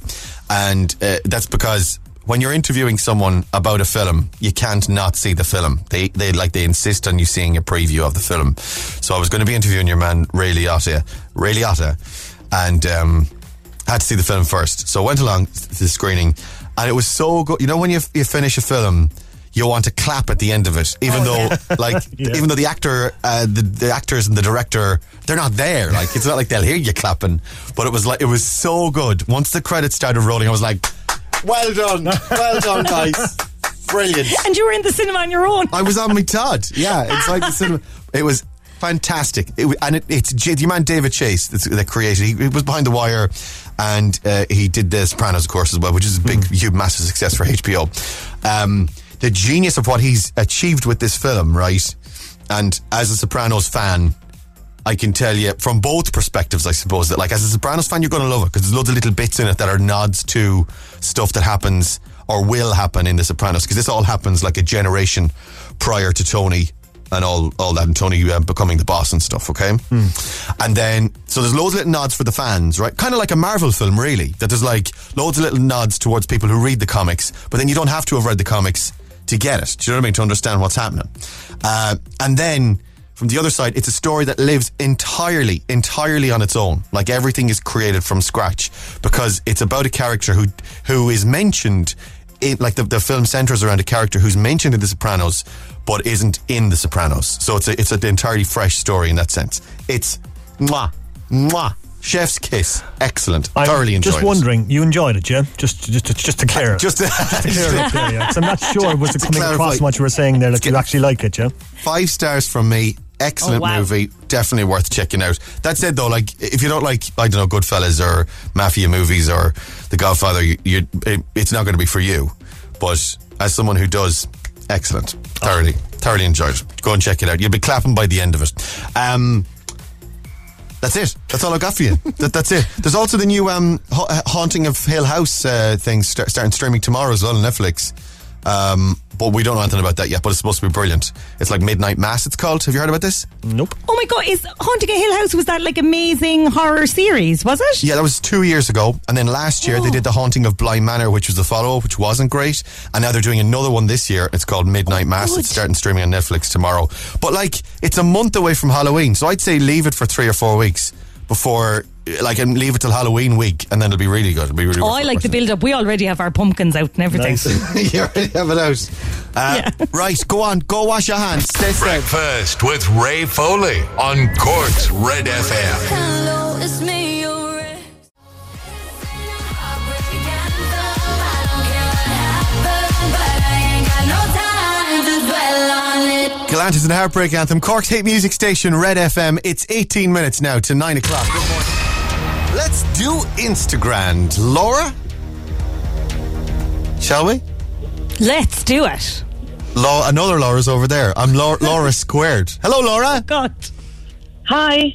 and uh, that's because when you're interviewing someone about a film, you can't not see the film. They they like they insist on you seeing a preview of the film. So I was going to be interviewing your man Ray Liotta, Ray Liotta, and um, had to see the film first. So I went along to the screening, and it was so good. You know when you you finish a film. You want to clap at the end of it, even though, like, (laughs) Yeah. even though the actor, uh, the, the actors and the director, they're not there. Like, it's not like they'll hear you clapping. But it was like, it was so good. Once the credits started rolling, I was like, well done, well done, guys, brilliant. And you were in the cinema on your own. I was on my Todd. Yeah, it's like the cinema. It was fantastic. It, and it, it's your man David Chase that's, that created. He, he was behind the wire, and uh, he did the Sopranos, of course, as well, which is a big, huge, massive success for HBO. Um, the genius of what he's achieved with this film, right? And as a Sopranos fan, I can tell you from both perspectives, I suppose, that like as a Sopranos fan, you're going to love it because there's loads of little bits in it that are nods to stuff that happens or will happen in the Sopranos because this all happens like a generation prior to Tony and all, all that and Tony uh, becoming the boss and stuff, okay? And then, so there's loads of little nods for the fans, right? Kind of like a Marvel film, really, that there's like loads of little nods towards people who read the comics, but then you don't have to have read the comics to get it. Do you know what I mean? To understand what's happening. Uh, and then, from the other side, it's a story that lives entirely, entirely on its own. Like everything is created from scratch because it's about a character who who is mentioned. In, like the, the film centers around a character who's mentioned in The Sopranos, but isn't in The Sopranos. So it's a, it's an entirely fresh story in that sense. It's mwah, mwah, chef's kiss. Excellent. I'm Thoroughly enjoyed just it. wondering, you enjoyed it, yeah? Just, just, just, just to clear, Just to- just to clear it there, (laughs) yeah. I'm not sure was it coming across what you were saying there that you actually like it, yeah? Five stars from me. Excellent Oh, wow. movie. Definitely worth checking out. That said, though, like if you don't like, I don't know, Goodfellas or mafia movies or The Godfather, you, you it, it's not going to be for you. But as someone who does, excellent. Thoroughly, thoroughly enjoyed. Go and check it out. You'll be clapping by the end of it. Um, that's it. That's all I got for you. (laughs) that, that's it. There's also the new um, ha- Haunting of Hill House uh, thing start, starting streaming tomorrow as well on Netflix. Um, but we don't know anything about that yet. But it's supposed to be brilliant. It's like Midnight Mass. It's called. Have you heard about this? Nope. Oh my god, is Haunting a Hill House was that like amazing horror series, was it? Yeah, that was two years ago. And then last year they oh. did The Haunting of Bly Manor, which was the follow up, which wasn't great. And now they're doing another one this year. It's called Midnight oh, Mass. good. It's starting streaming on Netflix tomorrow. But like, it's a month away from Halloween. So I'd say leave it for three or four weeks before, like, and leave it till Halloween week. And then it'll be really good. It'll be really Oh, I like the build up. We already have our pumpkins out and everything. Nice. (laughs) you already have it out. Uh, Right, go on. Go wash your hands. Stay safe. Breakfast with Ray Foley on Cork's Red FM. Hello, it's me, your ex. Galantis and Heartbreak Anthem, Cork's hit music station, Red FM. It's 18 minutes now to 9 o'clock. Good morning. Let's do Instagram. Laura? Shall we? Let's do it. Laura, another Laura's over there. I'm Laura, (laughs) Laura squared. Hello, Laura. God. Hi.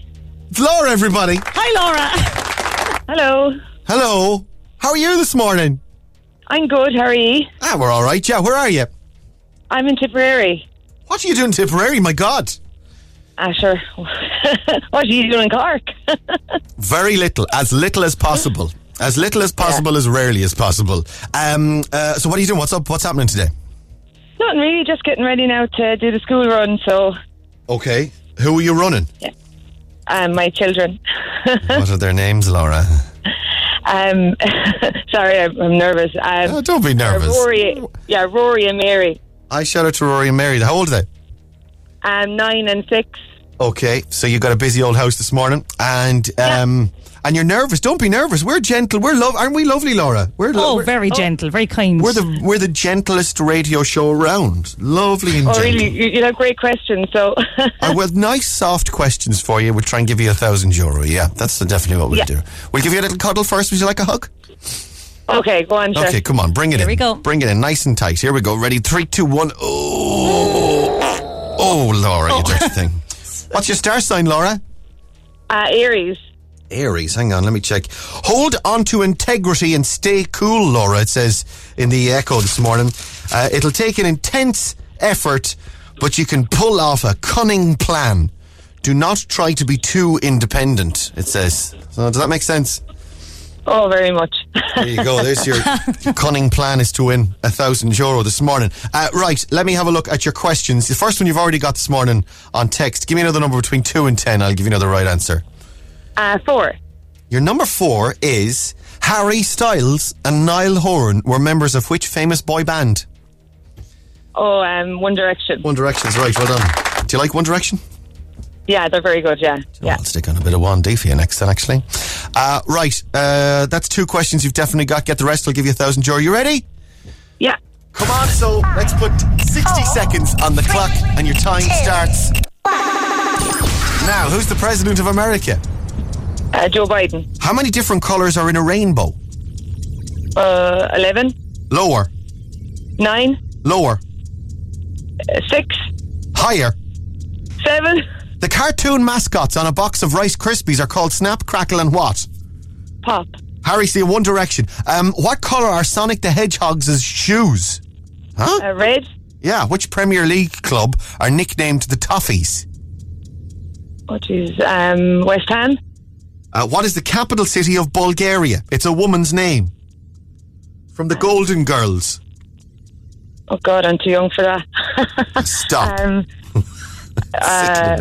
It's Laura, everybody. Hi, Laura. Hello. Hello. How are you this morning? I'm good. How are you? Ah, we're all right. Yeah, where are you? I'm in Tipperary. What are you doing in Tipperary? My God. Ah, sure. (laughs) what are you doing in Cork? (laughs) Very little, as little as possible. As little as possible, as rarely as possible. Um, uh, so, what are you doing? What's up? What's happening today? Nothing really. Just getting ready now to do the school run. So, Okay. Who are you running? um, my children. (laughs) what are their names, Laura? um, sorry, I'm, I'm nervous. Um, Oh, don't be nervous. Rory, yeah, Rory and Mary. I shout out to Rory and Mary. How old are they? Um, nine and six. Okay, so you got a busy old house this morning, and um, and you're nervous. Don't be nervous. We're gentle. We're love. Aren't we lovely, Laura? We're lo- Oh, we're, very gentle, very kind. we're the we're the gentlest radio show around. Lovely and Oh, gentle. really? You, you have great questions. So, (laughs) Uh, with nice, soft questions for you, we'll try and give you a thousand euro. Yeah, that's definitely what we'll Yeah. do. We'll give you a little cuddle first. Would you like a hug? okay, go on, sure. Okay, come on, bring it Here in. we go. Bring it in, nice and tight. Here we go. Ready? Three, two, one. Oh, oh, Laura, you dirty thing. (laughs) What's your star sign, Laura? Uh, Aries. Aries. Hang on, let me check. Hold on to integrity and stay cool, Laura. It says in the Echo this morning. Uh, it'll take an intense effort, but you can pull off a cunning plan. Do not try to be too independent. It says. So does that make sense? Oh, very much. There you go. There's your, (laughs) cunning plan is to win a thousand euro this morning. Uh, right, let me have a look at your questions. The first one you've already got this morning on text. Give me another number between two and ten. I'll give you another right answer. Uh, four. Your number four is Harry Styles and Niall Horan were members of which famous boy band? Oh, um, One Direction. One Direction's right. Well done. Do you like One Direction? Yeah, they're very good. Yeah, yeah. I'll stick on a bit of 1D for you next then, actually. Uh, right, uh, that's two questions you've definitely got. Get the rest, I'll give you a thousand euro. You ready? Yeah. Come on, so let's put 60 seconds on the clock and your time starts. Now, who's the President of America? Uh, Joe Biden. How many different colours are in a rainbow? Uh, 11, Lower, 9, lower, uh, 6, higher. 7, The cartoon mascots on a box of Rice Krispies are called Snap, Crackle, and what? Pop. Harry, see One Direction. Um, what colour are Sonic the Hedgehog's shoes? Huh? Uh, red. Yeah, which Premier League club are nicknamed the Toffees? What is um, West Ham? Uh, what is the capital city of Bulgaria? It's a woman's name. From the Golden Girls. Oh God, I'm too young for that. (laughs) Stop. um, (laughs) uh.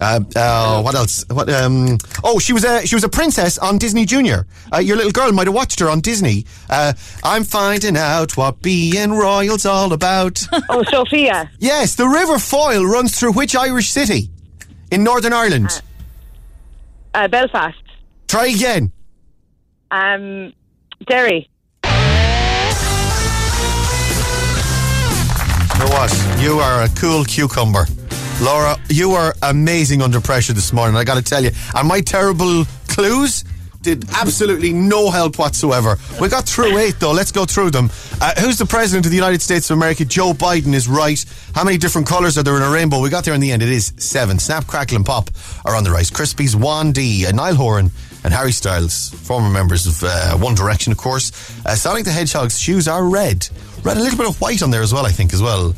Uh, uh, what else? What? Um, oh, she was a she was a princess on Disney Junior. Uh, your little girl might have watched her on Disney. Uh, I'm finding out what being royal's all about. (laughs) Oh, Sophia. yes, the River Foyle runs through which Irish city in Northern Ireland? Uh, Belfast. Try again. Um, Derry. You know what? You are a cool cucumber. Laura, you are amazing under pressure this morning, I gotta tell you. And my terrible clues did absolutely no help whatsoever. We got through eight though, let's go through them. Uh, who's the President of the United States of America? Joe Biden is right. How many different colours are there in a rainbow? We got there in the end, it is seven. Snap, Crackle and Pop are on the Rice Krispies, D, uh, Niall Horan and Harry Styles, former members of uh, One Direction, of course. Uh, Sonic the Hedgehog's shoes are red. Red, a little bit of white on there as well, I think, as well.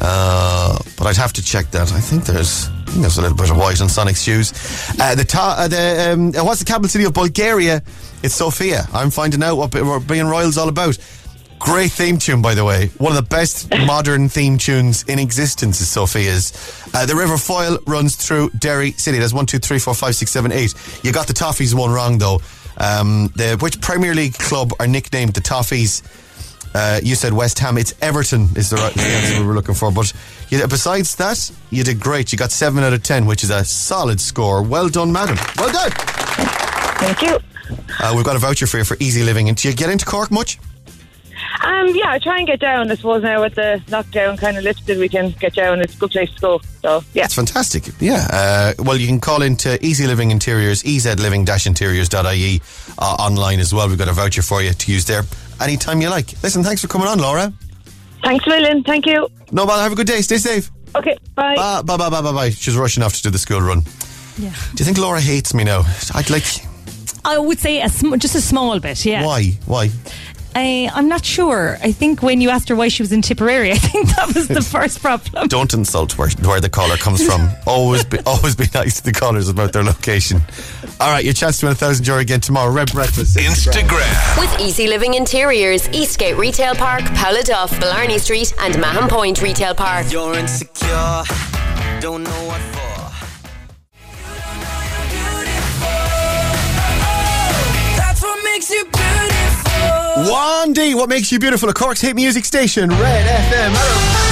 Uh, but I'd have to check that. I think there's, I think there's a little bit of white on Sonic's shoes. Uh, the ta- uh, the um, uh, what's the capital city of Bulgaria? It's Sofia. I'm finding out what what being royal's all about. Great theme tune, by the way. One of the best (laughs) modern theme tunes in existence is Sophia's. Uh, the River Foyle runs through Derry City. That's one, two, three, four, five, six, seven, eight. You got the Toffees one wrong, though. Um, the, which Premier League club are nicknamed the Toffees? Uh, you said West Ham. It's Everton is the, right, the answer we were looking for. But you, besides that, you did great. You got seven out of ten, which is a solid score. Well done, madam. Well done. Thank you. Uh, we've got a voucher for you for easy living. And do you get into Cork much? Um, yeah, I try and get down. I suppose now with the lockdown kind of lifted, we can get down. It's a good place to go. So yeah, it's fantastic. Yeah. Uh, well, you can call into Easy Living Interiors, ezliving-interiors.ie uh, online as well. We've got a voucher for you to use there anytime you like. Listen, thanks for coming on, Laura. thanks a million. Thank you. No bother. Have a good day. Stay safe. Okay, bye. Bye, bye, bye, bye, bye, bye. She's rushing off to do the school run. Yeah. Do you think Laura hates me now? I'd like. I would say a sm- just a small bit, yeah. Why? Why? I, I'm not sure. I think when you asked her why she was in Tipperary, (laughs) I think that was the first problem. Don't insult where, where the caller comes from. (laughs) always be always be nice to the callers about their location. All right, your chance to win a thousand euro again tomorrow. Red breakfast. Instagram. With Easy Living Interiors, Eastgate Retail Park, Paula Duff, Blarney Street, and Mahon Point Retail Park. You're insecure, don't know what for. That's what makes you beautiful. D, what makes you beautiful? A Cork's hit music station, Red FM. Hello.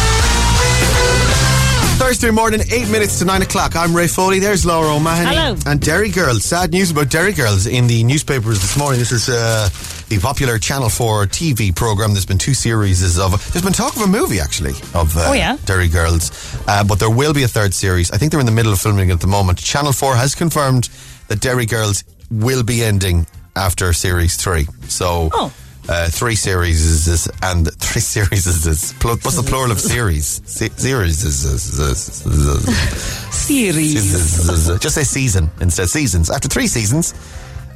Thursday morning, eight minutes to nine o'clock. I'm Ray Foley. There's Laura O'Mahony. Hello. And Derry Girls. Sad news about Derry Girls in the newspapers this morning. This is uh, the popular Channel 4 TV program. There's been two series of. There's been talk of a movie, actually, of uh, Oh, yeah? Derry Girls. Uh, but there will be a third series. I think they're in the middle of filming at the moment. Channel 4 has confirmed that Derry Girls will be ending after series three. So. Oh. Uh, three series is, is and three (laughs) series is, is pl- what's the plural of series? Se- series Series. just say season instead of seasons. After three seasons,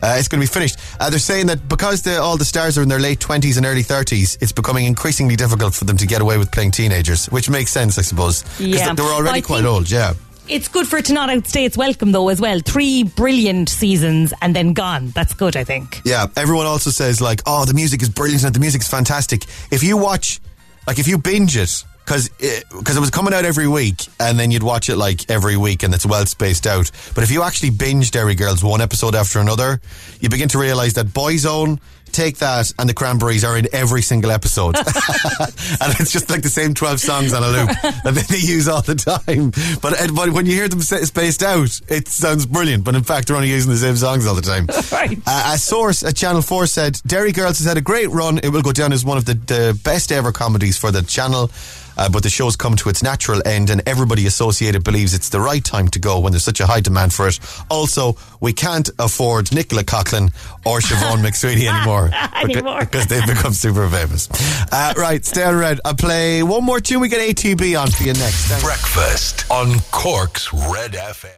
uh, it's going to be finished. Uh, they're saying that because the, all the stars are in their late twenties and early thirties, it's becoming increasingly difficult for them to get away with playing teenagers, which makes sense, I suppose. 'Cause Yeah. they were already quite old. Yeah. It's good for it to not outstay its welcome, though, as well. Three brilliant seasons and then gone. That's good, I think. Yeah, everyone also says like, "Oh, the music is brilliant and the music's fantastic." If you watch, like, if you binge it, because because eh, it, was coming out every week, and then you'd watch it like every week, and it's well spaced out. But if you actually binge Derry Girls one episode after another, you begin to realize that Boyzone. Take that and the Cranberries are in every single episode, (laughs) (laughs) and it's just like the same twelve songs on a loop that they, use all the time. But uh, but when you hear them spaced out, it sounds brilliant. But in fact, they're only using the same songs all the time. (laughs) Right. Uh, a source at Channel 4 said Derry Girls has had a great run. It will go down as one of the, the best ever comedies for the channel. Uh, but the show's come to its natural end, and everybody associated believes it's the right time to go when there's such a high demand for it. Also, we can't afford Nicola Coughlan or Siobhan (laughs) McSweeney anymore, (laughs) Anymore. because they've become super famous. Uh, right, stay on red. I'll play one more tune. We get ATB on for you next. Thanks. Breakfast on Cork's Red FM.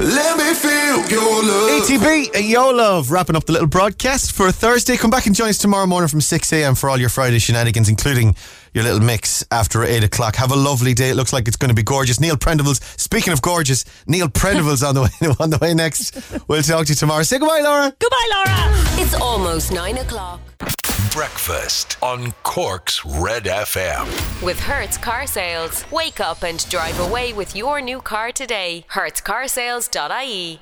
Let me feel your love. ATB, uh, Your Love, wrapping up the little broadcast for Thursday. Come back and join us tomorrow morning from 6 a.m. for all your Friday shenanigans, including your little mix after 8 o'clock. Have a lovely day. It looks like it's going to be gorgeous. Neil Prendeville's, speaking of gorgeous, Neil Prendeville's on the way (laughs) on the way next. We'll talk to you tomorrow. Say goodbye, Laura. Goodbye, Laura. It's almost nine o'clock. Breakfast on Cork's Red FM. With Hertz Car Sales. Wake up and drive away with your new car today. HertzCarsales.ie.